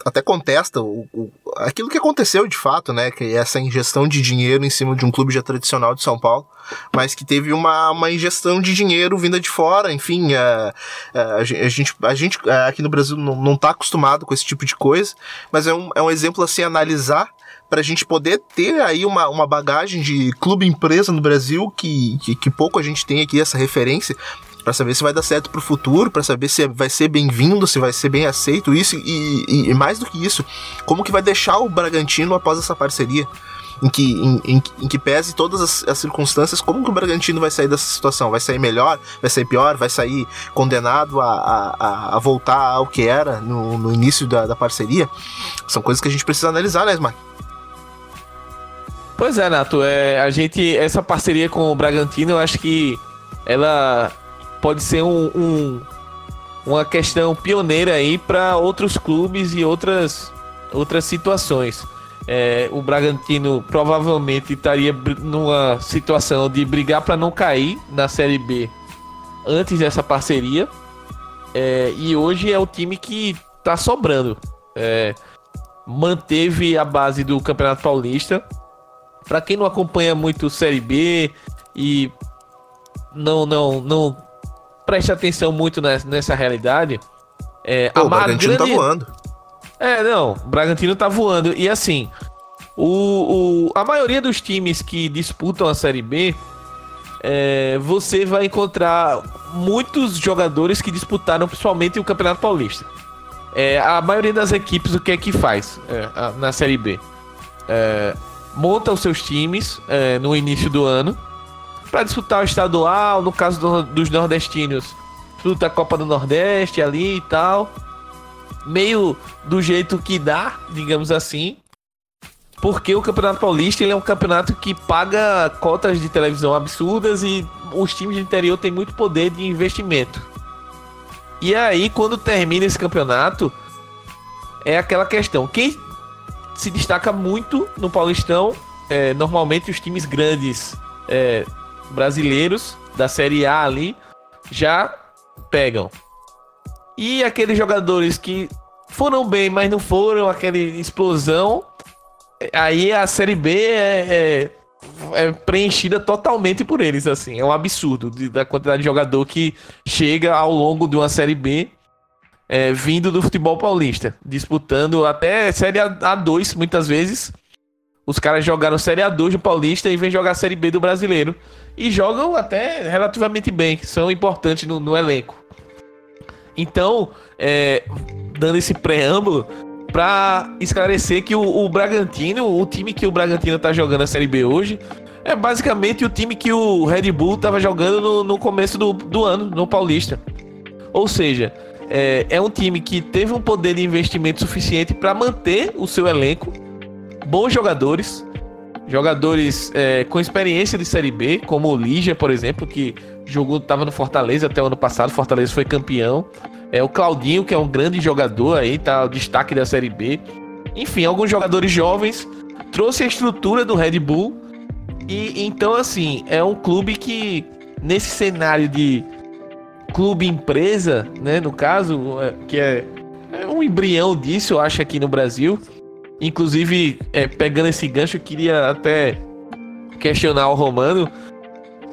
até contesta o, o, aquilo que aconteceu de fato, né? Que é essa ingestão de dinheiro em cima de um clube já tradicional de São Paulo, mas que teve uma, uma ingestão de dinheiro vinda de fora, enfim, a, a, a gente, a gente aqui no Brasil não, não tá acostumado com esse tipo de coisa, mas é um, é um exemplo assim, analisar para a gente poder ter aí uma, uma bagagem de clube empresa no Brasil que, que, que pouco a gente tem aqui essa referência para saber se vai dar certo pro futuro, para saber se vai ser bem-vindo, se vai ser bem aceito isso e, e, e, mais do que isso, como que vai deixar o Bragantino após essa parceria. Em que, em, em, em que pese todas as, as, circunstâncias, como que o Bragantino vai sair dessa situação? Vai sair melhor? Vai sair pior? Vai sair condenado a, a, a voltar ao que era no, no início da, da, parceria? São coisas que a gente precisa analisar, né, Smack? Pois é, Nato. É, a gente, essa parceria com o Bragantino, eu acho que ela pode ser um, um uma questão pioneira aí para outros clubes e outras, outras situações. É, o Bragantino provavelmente estaria numa situação de brigar para não cair na Série B antes dessa parceria. É, e hoje é o time que está sobrando. É, manteve a base do Campeonato Paulista. Para quem não acompanha muito Série B e não não não preste atenção muito nessa, nessa realidade. É, Pô, a o Bragantino tá grande... tá voando. É, não, o Bragantino tá voando. E assim, o, o, a maioria dos times que disputam a Série B é, você vai encontrar muitos jogadores que disputaram principalmente o Campeonato Paulista. É, a maioria das equipes, o que é que faz é, a, na Série B? Monta os seus times é, no início do ano para disputar o estadual, no caso do, dos nordestinos, disputa a Copa do Nordeste ali e tal. Meio do jeito que dá, digamos assim. Porque o Campeonato Paulista ele é um campeonato que paga cotas de televisão absurdas e os times de interior têm muito poder de investimento. E aí, quando termina esse campeonato, é aquela questão: quem se destaca muito no Paulistão, é, normalmente os times grandes é, brasileiros da Série A ali já pegam. E aqueles jogadores que foram bem, mas não foram, aquela explosão, aí a Série B é, é, é, preenchida totalmente por eles, assim. É um absurdo da quantidade de jogador que chega ao longo de uma Série B é, vindo do futebol paulista, disputando até Série A2 muitas vezes. Os caras jogaram Série A2 do Paulista e vêm jogar Série B do Brasileiro. E jogam até relativamente bem, são importantes no, no elenco. Então, é, dando esse preâmbulo, para esclarecer que o, o, Bragantino, o time que o Bragantino tá jogando a Série B hoje, é basicamente o time que o Red Bull tava jogando no, no começo do, do ano, no Paulista. Ou seja, é, é um time que teve um poder de investimento suficiente para manter o seu elenco, bons jogadores, jogadores é, com experiência de Série B, como o Lígia, por exemplo, que jogou, estava no Fortaleza até o ano passado, Fortaleza foi campeão. É o Claudinho, que é um grande jogador aí, tá o destaque da Série B. Enfim, alguns jogadores jovens trouxe a estrutura do Red Bull. E então assim, é um clube que nesse cenário de clube empresa, né, no caso, é, que é, é um embrião disso, eu acho aqui no Brasil. Inclusive, é, pegando esse gancho, eu queria até questionar o Romano,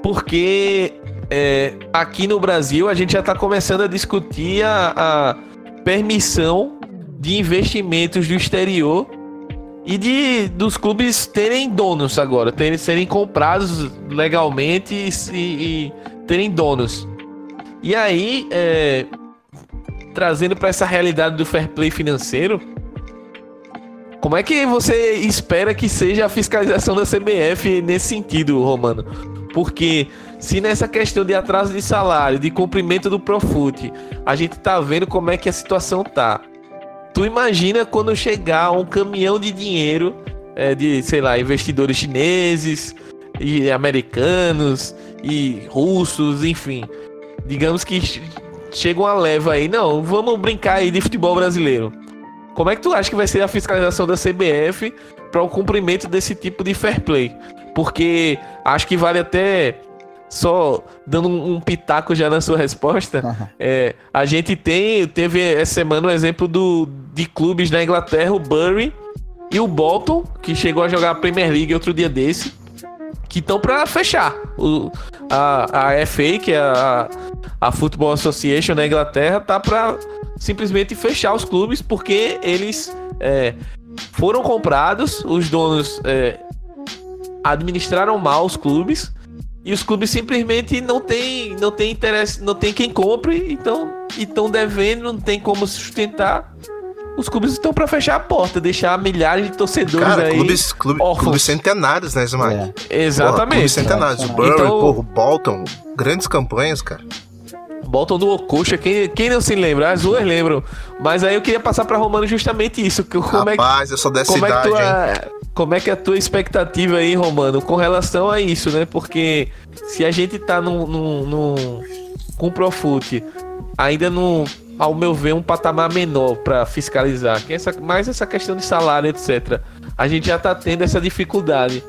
porque é, aqui no Brasil a gente já está começando a discutir a, a, permissão de investimentos do exterior e de dos clubes terem donos agora, terem, serem comprados legalmente e, e terem donos. E aí, é, trazendo para essa realidade do fair play financeiro, como é que você espera que seja a fiscalização da CBF nesse sentido, Romano? Porque se nessa questão de atraso de salário, de cumprimento do Profut, a gente tá vendo como é que a situação tá. Tu imagina quando chegar um caminhão de dinheiro é, de, sei lá, investidores chineses e americanos e russos, enfim. Digamos que chega uma leva aí, não, vamos brincar aí de futebol brasileiro. Como é que tu acha que vai ser a fiscalização da CBF para o cumprimento desse tipo de fair play? Porque acho que vale até só dando um, pitaco já na sua resposta, [LAUGHS] é, a gente tem, teve essa semana um exemplo do, de clubes na Inglaterra, o Bury e o Bolton, que chegou a jogar a Premier League outro dia desse, que estão para fechar. O, a, a FA, que é a, a Football Association da Inglaterra, tá para simplesmente fechar os clubes porque eles é, foram comprados, os donos é, administraram mal os clubes e os clubes simplesmente não tem, não tem interesse, não tem quem compre, então estão devendo, não tem como sustentar. Os clubes estão para fechar a porta, deixar milhares de torcedores Cara, aí. Clubes, clube, clubes centenários, né, Zumar? É. Exatamente. Clubes centenários. É. O Burry, então, porra, o Bolton, grandes campanhas, cara. Bolton do Ocoxa, quem, quem não se lembra? As duas lembram. Mas aí eu queria passar para Romano justamente isso. Como Rapaz, é, eu sou dessa como idade, é tua, Como é que é a tua expectativa aí, Romano, com relação a isso, né? Porque se a gente tá num, num, num com o Profut ainda não, ao meu ver, um patamar menor para fiscalizar, que é essa, mais essa questão de salário, etc. A gente já tá tendo essa dificuldade.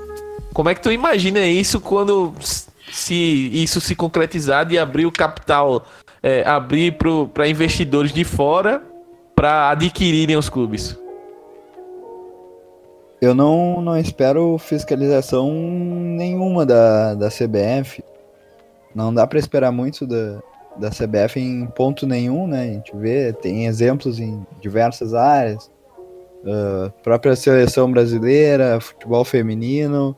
Como é que tu imagina isso quando se isso se concretizar de abrir o capital, é, abrir para investidores de fora para adquirirem os clubes? Eu não, não espero fiscalização nenhuma da, da CBF. Não dá para esperar muito da, da CBF em ponto nenhum, né? A gente vê, tem exemplos em diversas áreas. Uh, própria seleção brasileira, futebol feminino,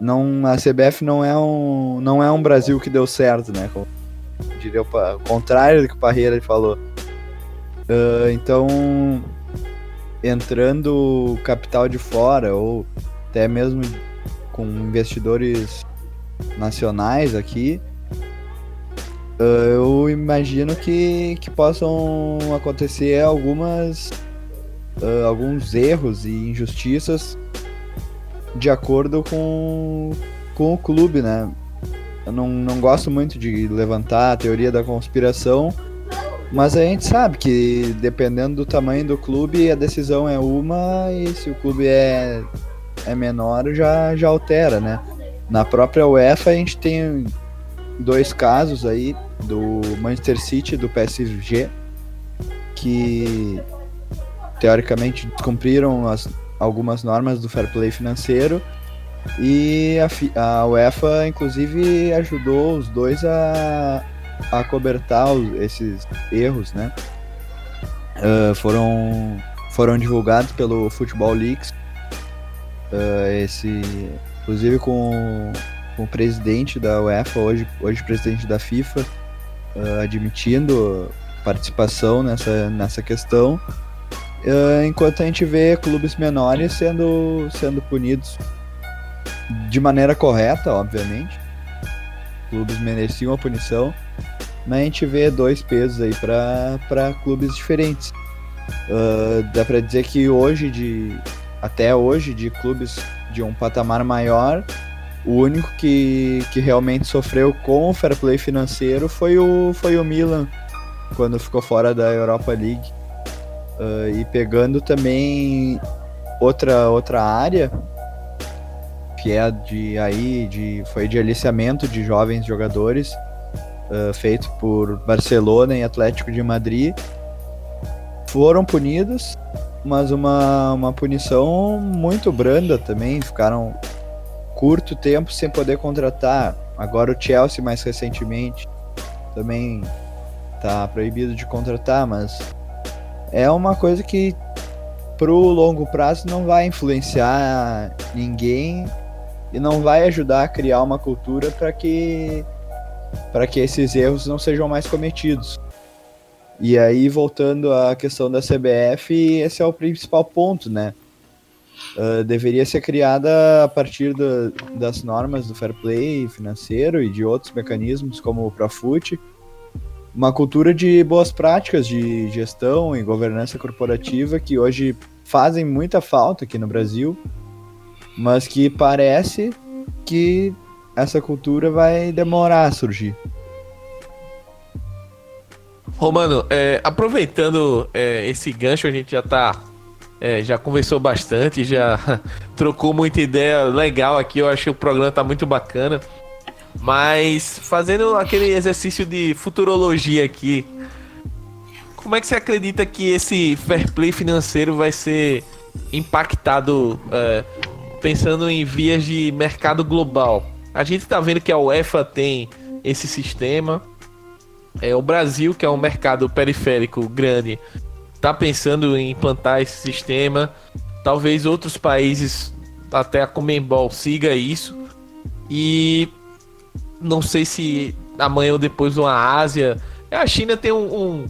não, a CBF não é um, não é um Brasil que deu certo, né? Como diria o, contrário do que o Parreira falou. Uh, então, entrando capital de fora ou até mesmo com investidores nacionais aqui, eu imagino que, que possam acontecer algumas uh, alguns erros e injustiças de acordo com, com o clube, né? Eu não, não gosto muito de levantar a teoria da conspiração, mas a gente sabe que dependendo do tamanho do clube, a decisão é uma e se o clube é, é menor, já, já altera, né? Na própria UEFA a gente tem dois casos aí do Manchester City e do PSG que teoricamente descumpriram as, algumas normas do fair play financeiro e a, a UEFA inclusive ajudou os dois a, a cobertar os, esses erros, né? Uh, foram foram divulgados pelo Football Leaks, uh, esse inclusive com, com, o presidente da UEFA hoje hoje presidente da FIFA uh, admitindo participação nessa nessa questão Uh, enquanto a gente vê clubes menores sendo, sendo punidos de maneira correta, obviamente. Clubes mereciam a punição, mas a gente vê dois pesos aí para clubes diferentes. Uh, dá para dizer que hoje, de, até hoje, de clubes de um patamar maior, o único que, que realmente sofreu com o fair play financeiro foi o, foi o Milan, quando ficou fora da Europa League. Uh, e pegando também outra, outra área, que é de aí, de, foi de aliciamento de jovens jogadores, uh, feito por Barcelona e Atlético de Madrid, foram punidos, mas uma, uma punição muito branda também, ficaram curto tempo sem poder contratar. Agora o Chelsea mais recentemente também tá proibido de contratar, mas é uma coisa que pro longo prazo não vai influenciar ninguém e não vai ajudar a criar uma cultura para que para que esses erros não sejam mais cometidos. E aí voltando à questão da CBF, esse é o principal ponto, né? Uh, deveria ser criada a partir do, das normas do fair play financeiro e de outros mecanismos como o Profut, uma cultura de boas práticas de gestão e governança corporativa que hoje fazem muita falta aqui no Brasil, mas que parece que essa cultura vai demorar a surgir. Romano, é, aproveitando é, esse gancho, a gente já tá. É, já conversou bastante, já [LAUGHS] trocou muita ideia legal aqui. Eu acho que o programa tá muito bacana. Mas fazendo aquele exercício de futurologia aqui, como é que você acredita que esse fair play financeiro vai ser impactado é, pensando em vias de mercado global? A gente está vendo que a UEFA tem esse sistema. É, o Brasil, que é um mercado periférico grande, está pensando em implantar esse sistema. Talvez outros países, até a Comembol, siga isso. E não sei se amanhã ou depois uma Ásia. A China tem um, um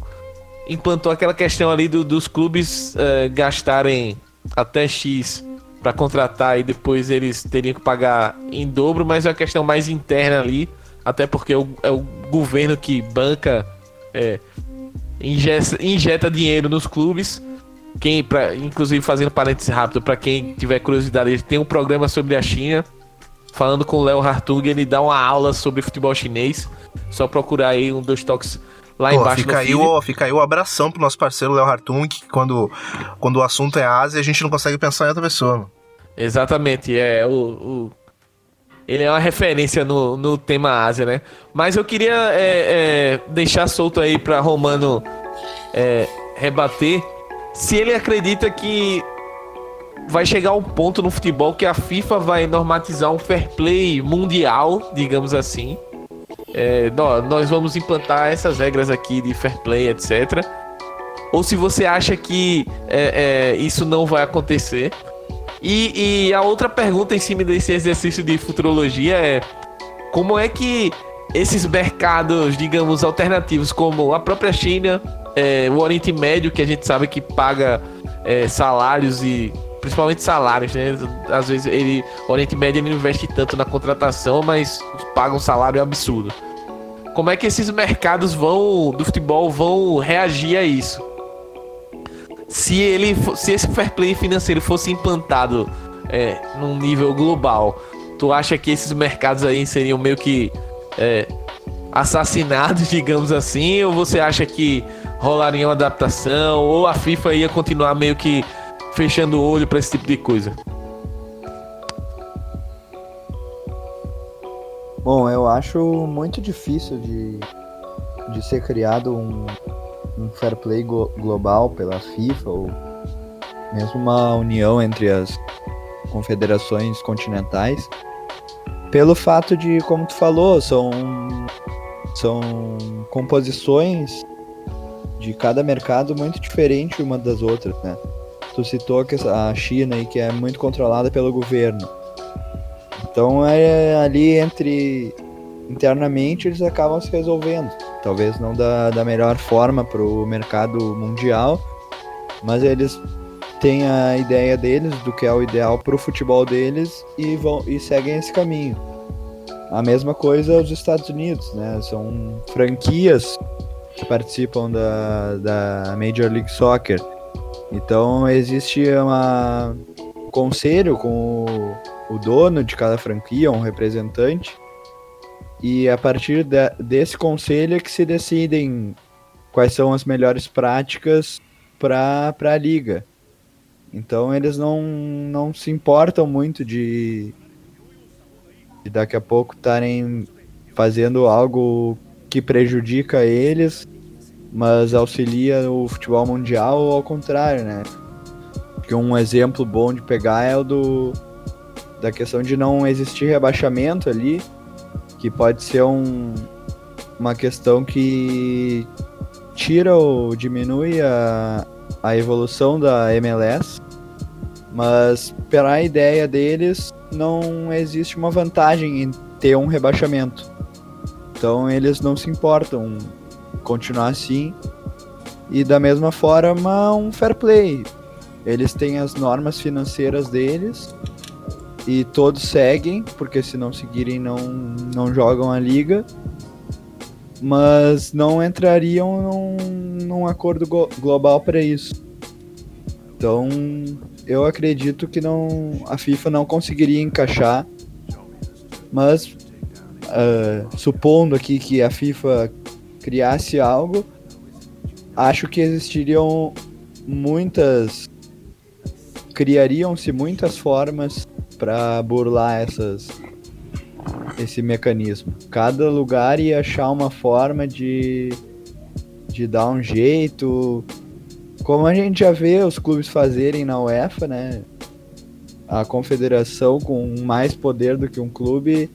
implantou aquela questão ali do, dos clubes uh, gastarem até X para contratar e depois eles teriam que pagar em dobro, mas é uma questão mais interna ali, até porque é o, é o governo que banca, é, injeta, injeta dinheiro nos clubes. Quem, pra, inclusive fazendo parênteses rápido, para quem tiver curiosidade, ele tem um programa sobre a China falando com o Léo Hartug, ele dá uma aula sobre futebol chinês. Só procurar aí um dos toques lá embaixo fica aí, o, fica aí o abração pro nosso parceiro Léo Hartung, que quando, quando o assunto é Ásia, a gente não consegue pensar em outra pessoa. Exatamente, é o, o, ele é uma referência no, no tema Ásia, né? Mas eu queria é, é, deixar solto aí para Romano é, rebater se ele acredita que vai chegar um ponto no futebol que a FIFA vai normatizar um fair play mundial, digamos assim. É, nós vamos implantar essas regras aqui de fair play, etc. Ou se você acha que é, é, isso não vai acontecer. E, e a outra pergunta em cima desse exercício de futurologia é como é que esses mercados, digamos, alternativos, como a própria China, é, o Oriente Médio, que a gente sabe que paga é, salários e principalmente salários, né? Às vezes ele, o Oriente Médio ele não investe tanto na contratação, mas paga um salário absurdo. Como é que esses mercados vão do futebol vão reagir a isso? Se ele, se esse fair play financeiro fosse implantado é, num nível global, tu acha que esses mercados aí seriam meio que é, assassinados, [LAUGHS] digamos assim, ou você acha que rolaria uma adaptação, ou a FIFA ia continuar meio que fechando o olho para esse tipo de coisa? Bom, eu acho muito difícil de, de ser criado um, um fair play global pela FIFA ou mesmo uma união entre as confederações continentais pelo fato de, como tu falou, são são composições de cada mercado muito diferente uma das outras, né? Tu citou que a China aí que é muito controlada pelo governo. Então é ali entre internamente eles acabam se resolvendo. Talvez não da, da melhor forma para o mercado mundial, mas eles têm a ideia deles do que é o ideal para o futebol deles e vão e seguem esse caminho. A mesma coisa os Estados Unidos, né? São franquias que participam da, da Major League Soccer. Então existe uma, um conselho com o, o dono de cada franquia, um representante, e a partir de, desse conselho é que se decidem quais são as melhores práticas para a liga. Então eles não, não se importam muito de, de daqui a pouco estarem fazendo algo que prejudica eles, mas auxilia o futebol mundial ou ao contrário, né? Porque um exemplo bom de pegar é o do da questão de não existir rebaixamento ali, que pode ser um, uma questão que tira ou diminui a, a evolução da MLS, mas pela ideia deles não existe uma vantagem em ter um rebaixamento. Então eles não se importam continuar assim. E da mesma forma, um fair play. Eles têm as normas financeiras deles e todos seguem, porque se não seguirem não, não jogam a liga. Mas não entrariam num, num acordo global para isso. Então, eu acredito que não a FIFA não conseguiria encaixar. Mas uh, supondo aqui que a FIFA criasse algo, acho que existiriam muitas criariam-se muitas formas para burlar essas esse mecanismo. Cada lugar ia achar uma forma de de dar um jeito, como a gente já vê os clubes fazerem na UEFA, né? A confederação com mais poder do que um clube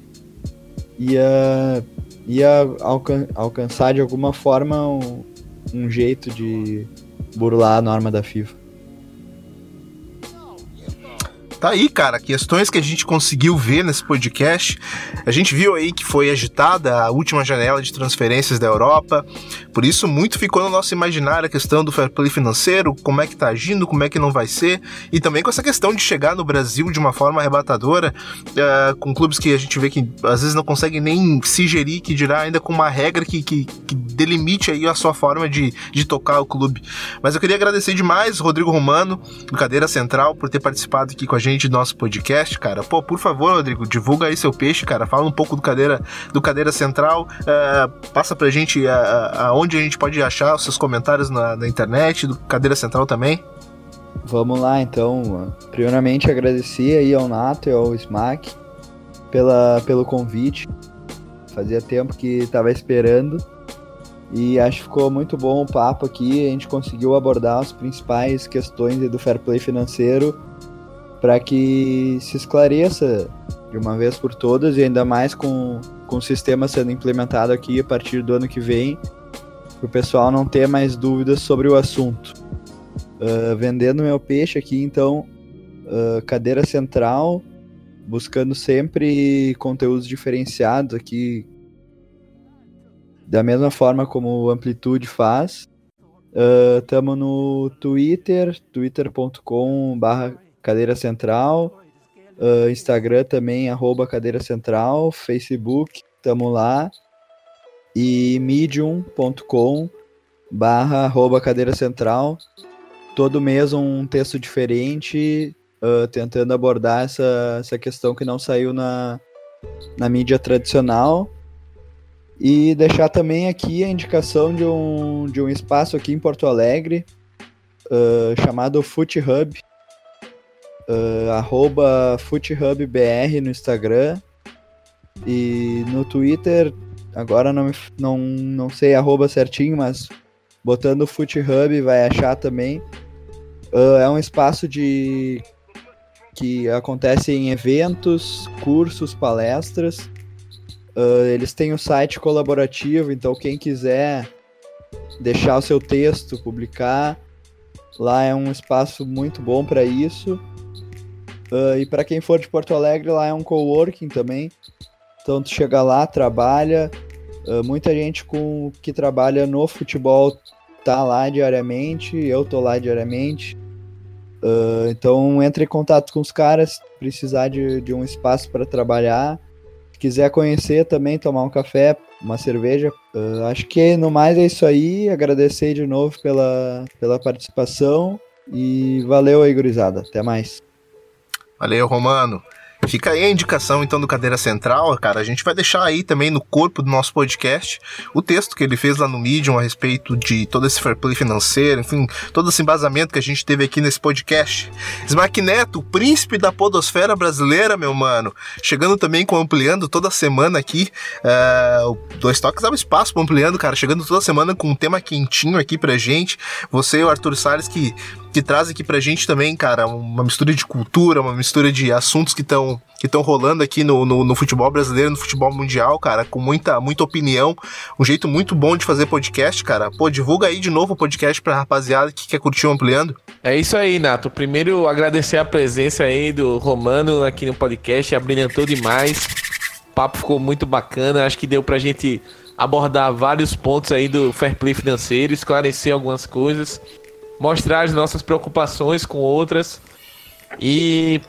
ia, ia alcan alcançar de alguma forma um, um jeito de burlar a norma da FIFA. Tá aí, cara, questões que a gente conseguiu ver nesse podcast. A gente viu aí que foi agitada a última janela de transferências da Europa. Por isso, muito ficou no nosso imaginário a questão do fair play financeiro, como é que tá agindo, como é que não vai ser. E também com essa questão de chegar no Brasil de uma forma arrebatadora, uh, com clubes que a gente vê que às vezes não conseguem nem se gerir, que dirá ainda com uma regra que, que, que delimite aí a sua forma de, de tocar o clube. Mas eu queria agradecer demais Rodrigo Romano, do Cadeira Central, por ter participado aqui com a gente do nosso podcast, cara, pô, por favor, Rodrigo, divulga aí seu peixe, cara. Fala um pouco do Cadeira, do Cadeira Central. Uh, passa pra gente aonde a, a, gente pode achar os seus comentários na, na internet, do Cadeira Central também. Vamos lá, então. Primeiramente, agradecer aí ao Nato e ao Smack pela, pelo convite. Fazia tempo que estava esperando. E acho que ficou muito bom o papo aqui. A gente conseguiu abordar as principais questões do fair play financeiro para que se esclareça de uma vez por todas e ainda mais com, com o sistema sendo implementado aqui a partir do ano que vem, para o pessoal não ter mais dúvidas sobre o assunto. Uh, vendendo meu peixe aqui, então, uh, Cadeira Central, buscando sempre conteúdos diferenciados aqui, da mesma forma como Amplitude faz. Estamos uh, no Twitter, twitter.com.br cadeira central, uh, Instagram também, arroba cadeira central, Facebook, estamos lá, e medium.com barra arroba cadeira central, todo mês um texto diferente, uh, tentando abordar essa, essa questão que não saiu na, na mídia tradicional, e deixar também aqui a indicação de um, de um espaço aqui em Porto Alegre, uh, chamado Foot Hub, uh, arroba FootHubBR no Instagram. E no Twitter, agora não, não, não sei arroba certinho, mas botando FootHub vai achar também. Uh, é um espaço de que acontece em eventos, cursos, palestras. Uh, eles têm o um site colaborativo, então quem quiser deixar o seu texto, publicar, lá é um espaço muito bom para isso. Uh, e para quem for de Porto Alegre, lá é um coworking também. Então tu chega lá, trabalha. Uh, muita gente com que trabalha no futebol tá lá diariamente, eu tô lá diariamente. Uh, então entre em contato com os caras, precisar de, de um espaço para trabalhar quiser conhecer também, tomar um café, uma cerveja. Uh, acho que no mais é isso aí. Agradecer de novo pela, pela participação e valeu aí, gurizada. Até mais. Valeu, Romano. Fica aí a indicação então do Cadeira Central, cara. A gente vai deixar aí também no corpo do nosso podcast o texto que ele fez lá no Medium a respeito de todo esse fair play financeiro, enfim, todo esse embasamento que a gente teve aqui nesse podcast. Smack Neto, príncipe da podosfera brasileira, meu mano. Chegando também com Ampliando toda semana aqui. Uh, Dois Toques um espaço pro Ampliando, cara. Chegando toda semana com um tema quentinho aqui pra gente. Você e o Arthur Salles que que traz aqui pra gente também, cara, uma mistura de cultura, uma mistura de assuntos que estão que estão rolando aqui no, no, no, futebol brasileiro, no futebol mundial, cara, com muita, muita opinião, um jeito muito bom de fazer podcast, cara. Pô, divulga aí de novo o podcast pra rapaziada que quer curtir o Ampliando. É isso aí, Nato. Primeiro, agradecer a presença aí do Romano aqui no podcast, abrilhantou demais. O papo ficou muito bacana, acho que deu pra gente abordar vários pontos aí do fair play financeiro, esclarecer algumas coisas mostrar as nossas preocupações com outras. E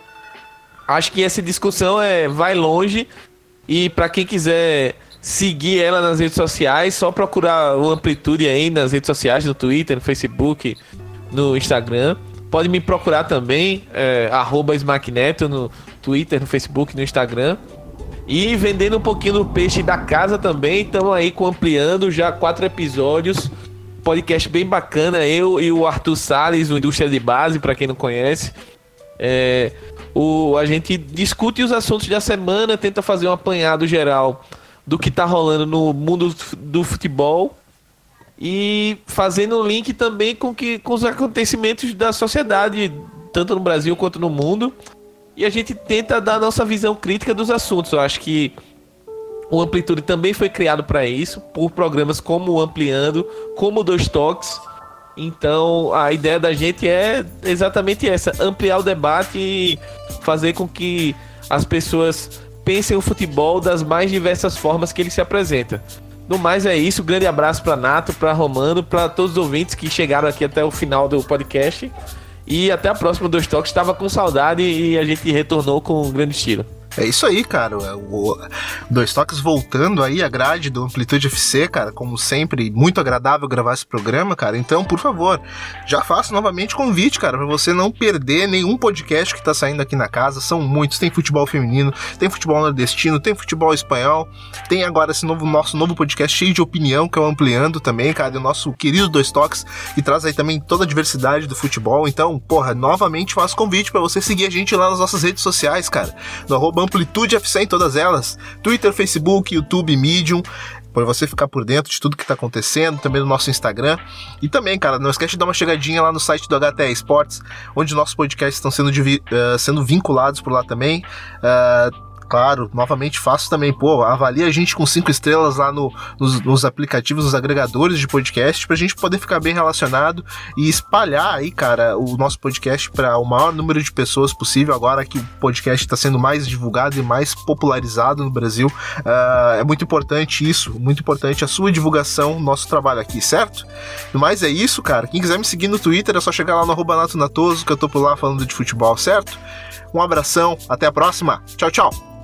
acho que essa discussão é vai longe e para quem quiser seguir ela nas redes sociais, só procurar o Amplitude aí nas redes sociais, no Twitter, no Facebook, no Instagram. Pode me procurar também, é, Smackneto no Twitter, no Facebook, no Instagram. E vendendo um pouquinho do peixe da casa também, estamos aí com ampliando já quatro episódios podcast bem bacana. Eu e o Arthur Salles, o Indústria de Base, para quem não conhece. É, o, a gente discute os assuntos da semana, tenta fazer um apanhado geral do que tá rolando no mundo do futebol e fazendo um link também com, que, com os acontecimentos da sociedade, tanto no Brasil quanto no mundo. E a gente tenta dar a nossa visão crítica dos assuntos. Eu acho que o Amplitude também foi criado para isso, por programas como o Ampliando, como o Dois Toques. Então, a ideia da gente é exatamente essa: ampliar o debate e fazer com que as pessoas pensem o futebol das mais diversas formas que ele se apresenta. No mais é isso, grande abraço para Nato, para Romano, para todos os ouvintes que chegaram aqui até o final do podcast. E até a próxima dos toques. Estava com saudade e a gente retornou com um grande estilo. É isso aí, cara. O Dois Toques voltando aí a grade do Amplitude FC, cara. Como sempre, muito agradável gravar esse programa, cara. Então, por favor, já faço novamente convite, cara, para você não perder nenhum podcast que tá saindo aqui na casa. São muitos. Tem futebol feminino, tem futebol nordestino, tem futebol espanhol. Tem agora esse novo nosso novo podcast cheio de opinião que é o Ampliando também, cara. E o nosso querido Dois Toques, que traz aí também toda a diversidade do futebol. Então, porra, novamente faço convite para você seguir a gente lá nas nossas redes sociais, cara. No arroba Amplitude FC em todas elas: Twitter, Facebook, YouTube, Medium para você ficar por dentro de tudo que está acontecendo, também no nosso Instagram. E também, cara, não esquece de dar uma chegadinha lá no site do HTE Esportes, onde nossos podcasts estão sendo, uh, sendo vinculados por lá também. Uh, Claro, novamente faço também. Pô, avalia a gente com cinco estrelas lá no, nos, nos, aplicativos, nos agregadores de podcast, pra gente poder ficar bem relacionado e espalhar aí, cara, o nosso podcast para o maior número de pessoas possível. Agora que o podcast está sendo mais divulgado e mais popularizado no Brasil, uh, é muito importante isso, muito importante a sua divulgação, nosso trabalho aqui, certo? No mais é isso, cara. Quem quiser me seguir no Twitter é só chegar lá no arroba Nato Natoso, que eu tô por lá falando de futebol, certo? Um abração, até a próxima. Tchau, tchau.